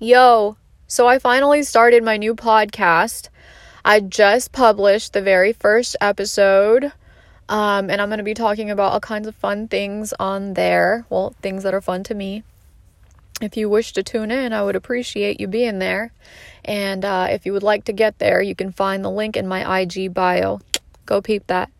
Yo, so I finally started my new podcast. I just published the very first episode. Um, and I'm going to be talking about all kinds of fun things on there. Well, things that are fun to me. If you wish to tune in, I would appreciate you being there. And uh, if you would like to get there, you can find the link in my IG bio. Go peep that.